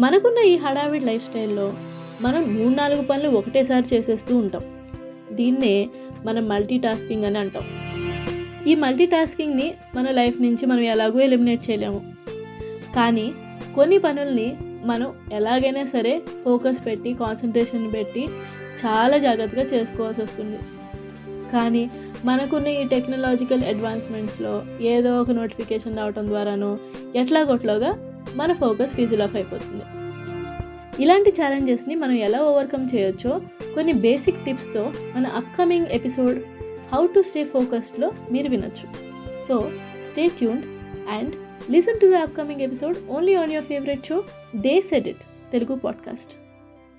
మనకున్న ఈ హడావిడ్ లైఫ్ స్టైల్లో మనం మూడు నాలుగు పనులు ఒకటేసారి చేసేస్తూ ఉంటాం. దీన్నే మనం మల్టీ టాస్కింగ్ అని అంటాం. ఈ మల్టీ టాస్కింగ్ని మన లైఫ్ నుంచి మనం ఎలాగో ఎలిమినేట్ చేయలేము. కానీ కొన్ని పనుల్ని మనం ఎలాగైనా సరే ఫోకస్ పెట్టి కాన్సన్ట్రేషన్ పెట్టి చాలా జాగ్రత్తగా చేసుకోవాల్సి వస్తుంది. కానీ మనకున్న ఈ టెక్నాలజికల్ అడ్వాన్స్మెంట్స్లో ఏదో ఒక నోటిఫికేషన్ రావటం ద్వారానో ఎట్లాగొట్లాగా మన ఫోకస్ ఫిజిల్ ఆఫ్ అయిపోతుంది ఇలాంటి ఛాలెంజెస్ని మనం ఎలా ఓవర్కమ్ చేయొచ్చో కొన్ని బేసిక్ టిప్స్తో మన upcoming episode how to stay ఫోకస్డ్లో మీరు వినొచ్చు so stay tuned and listen to the upcoming episode only on your favourite show they said it Telugu podcast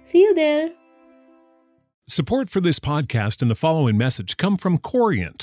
see you there Support for this podcast and the following message come from Corient.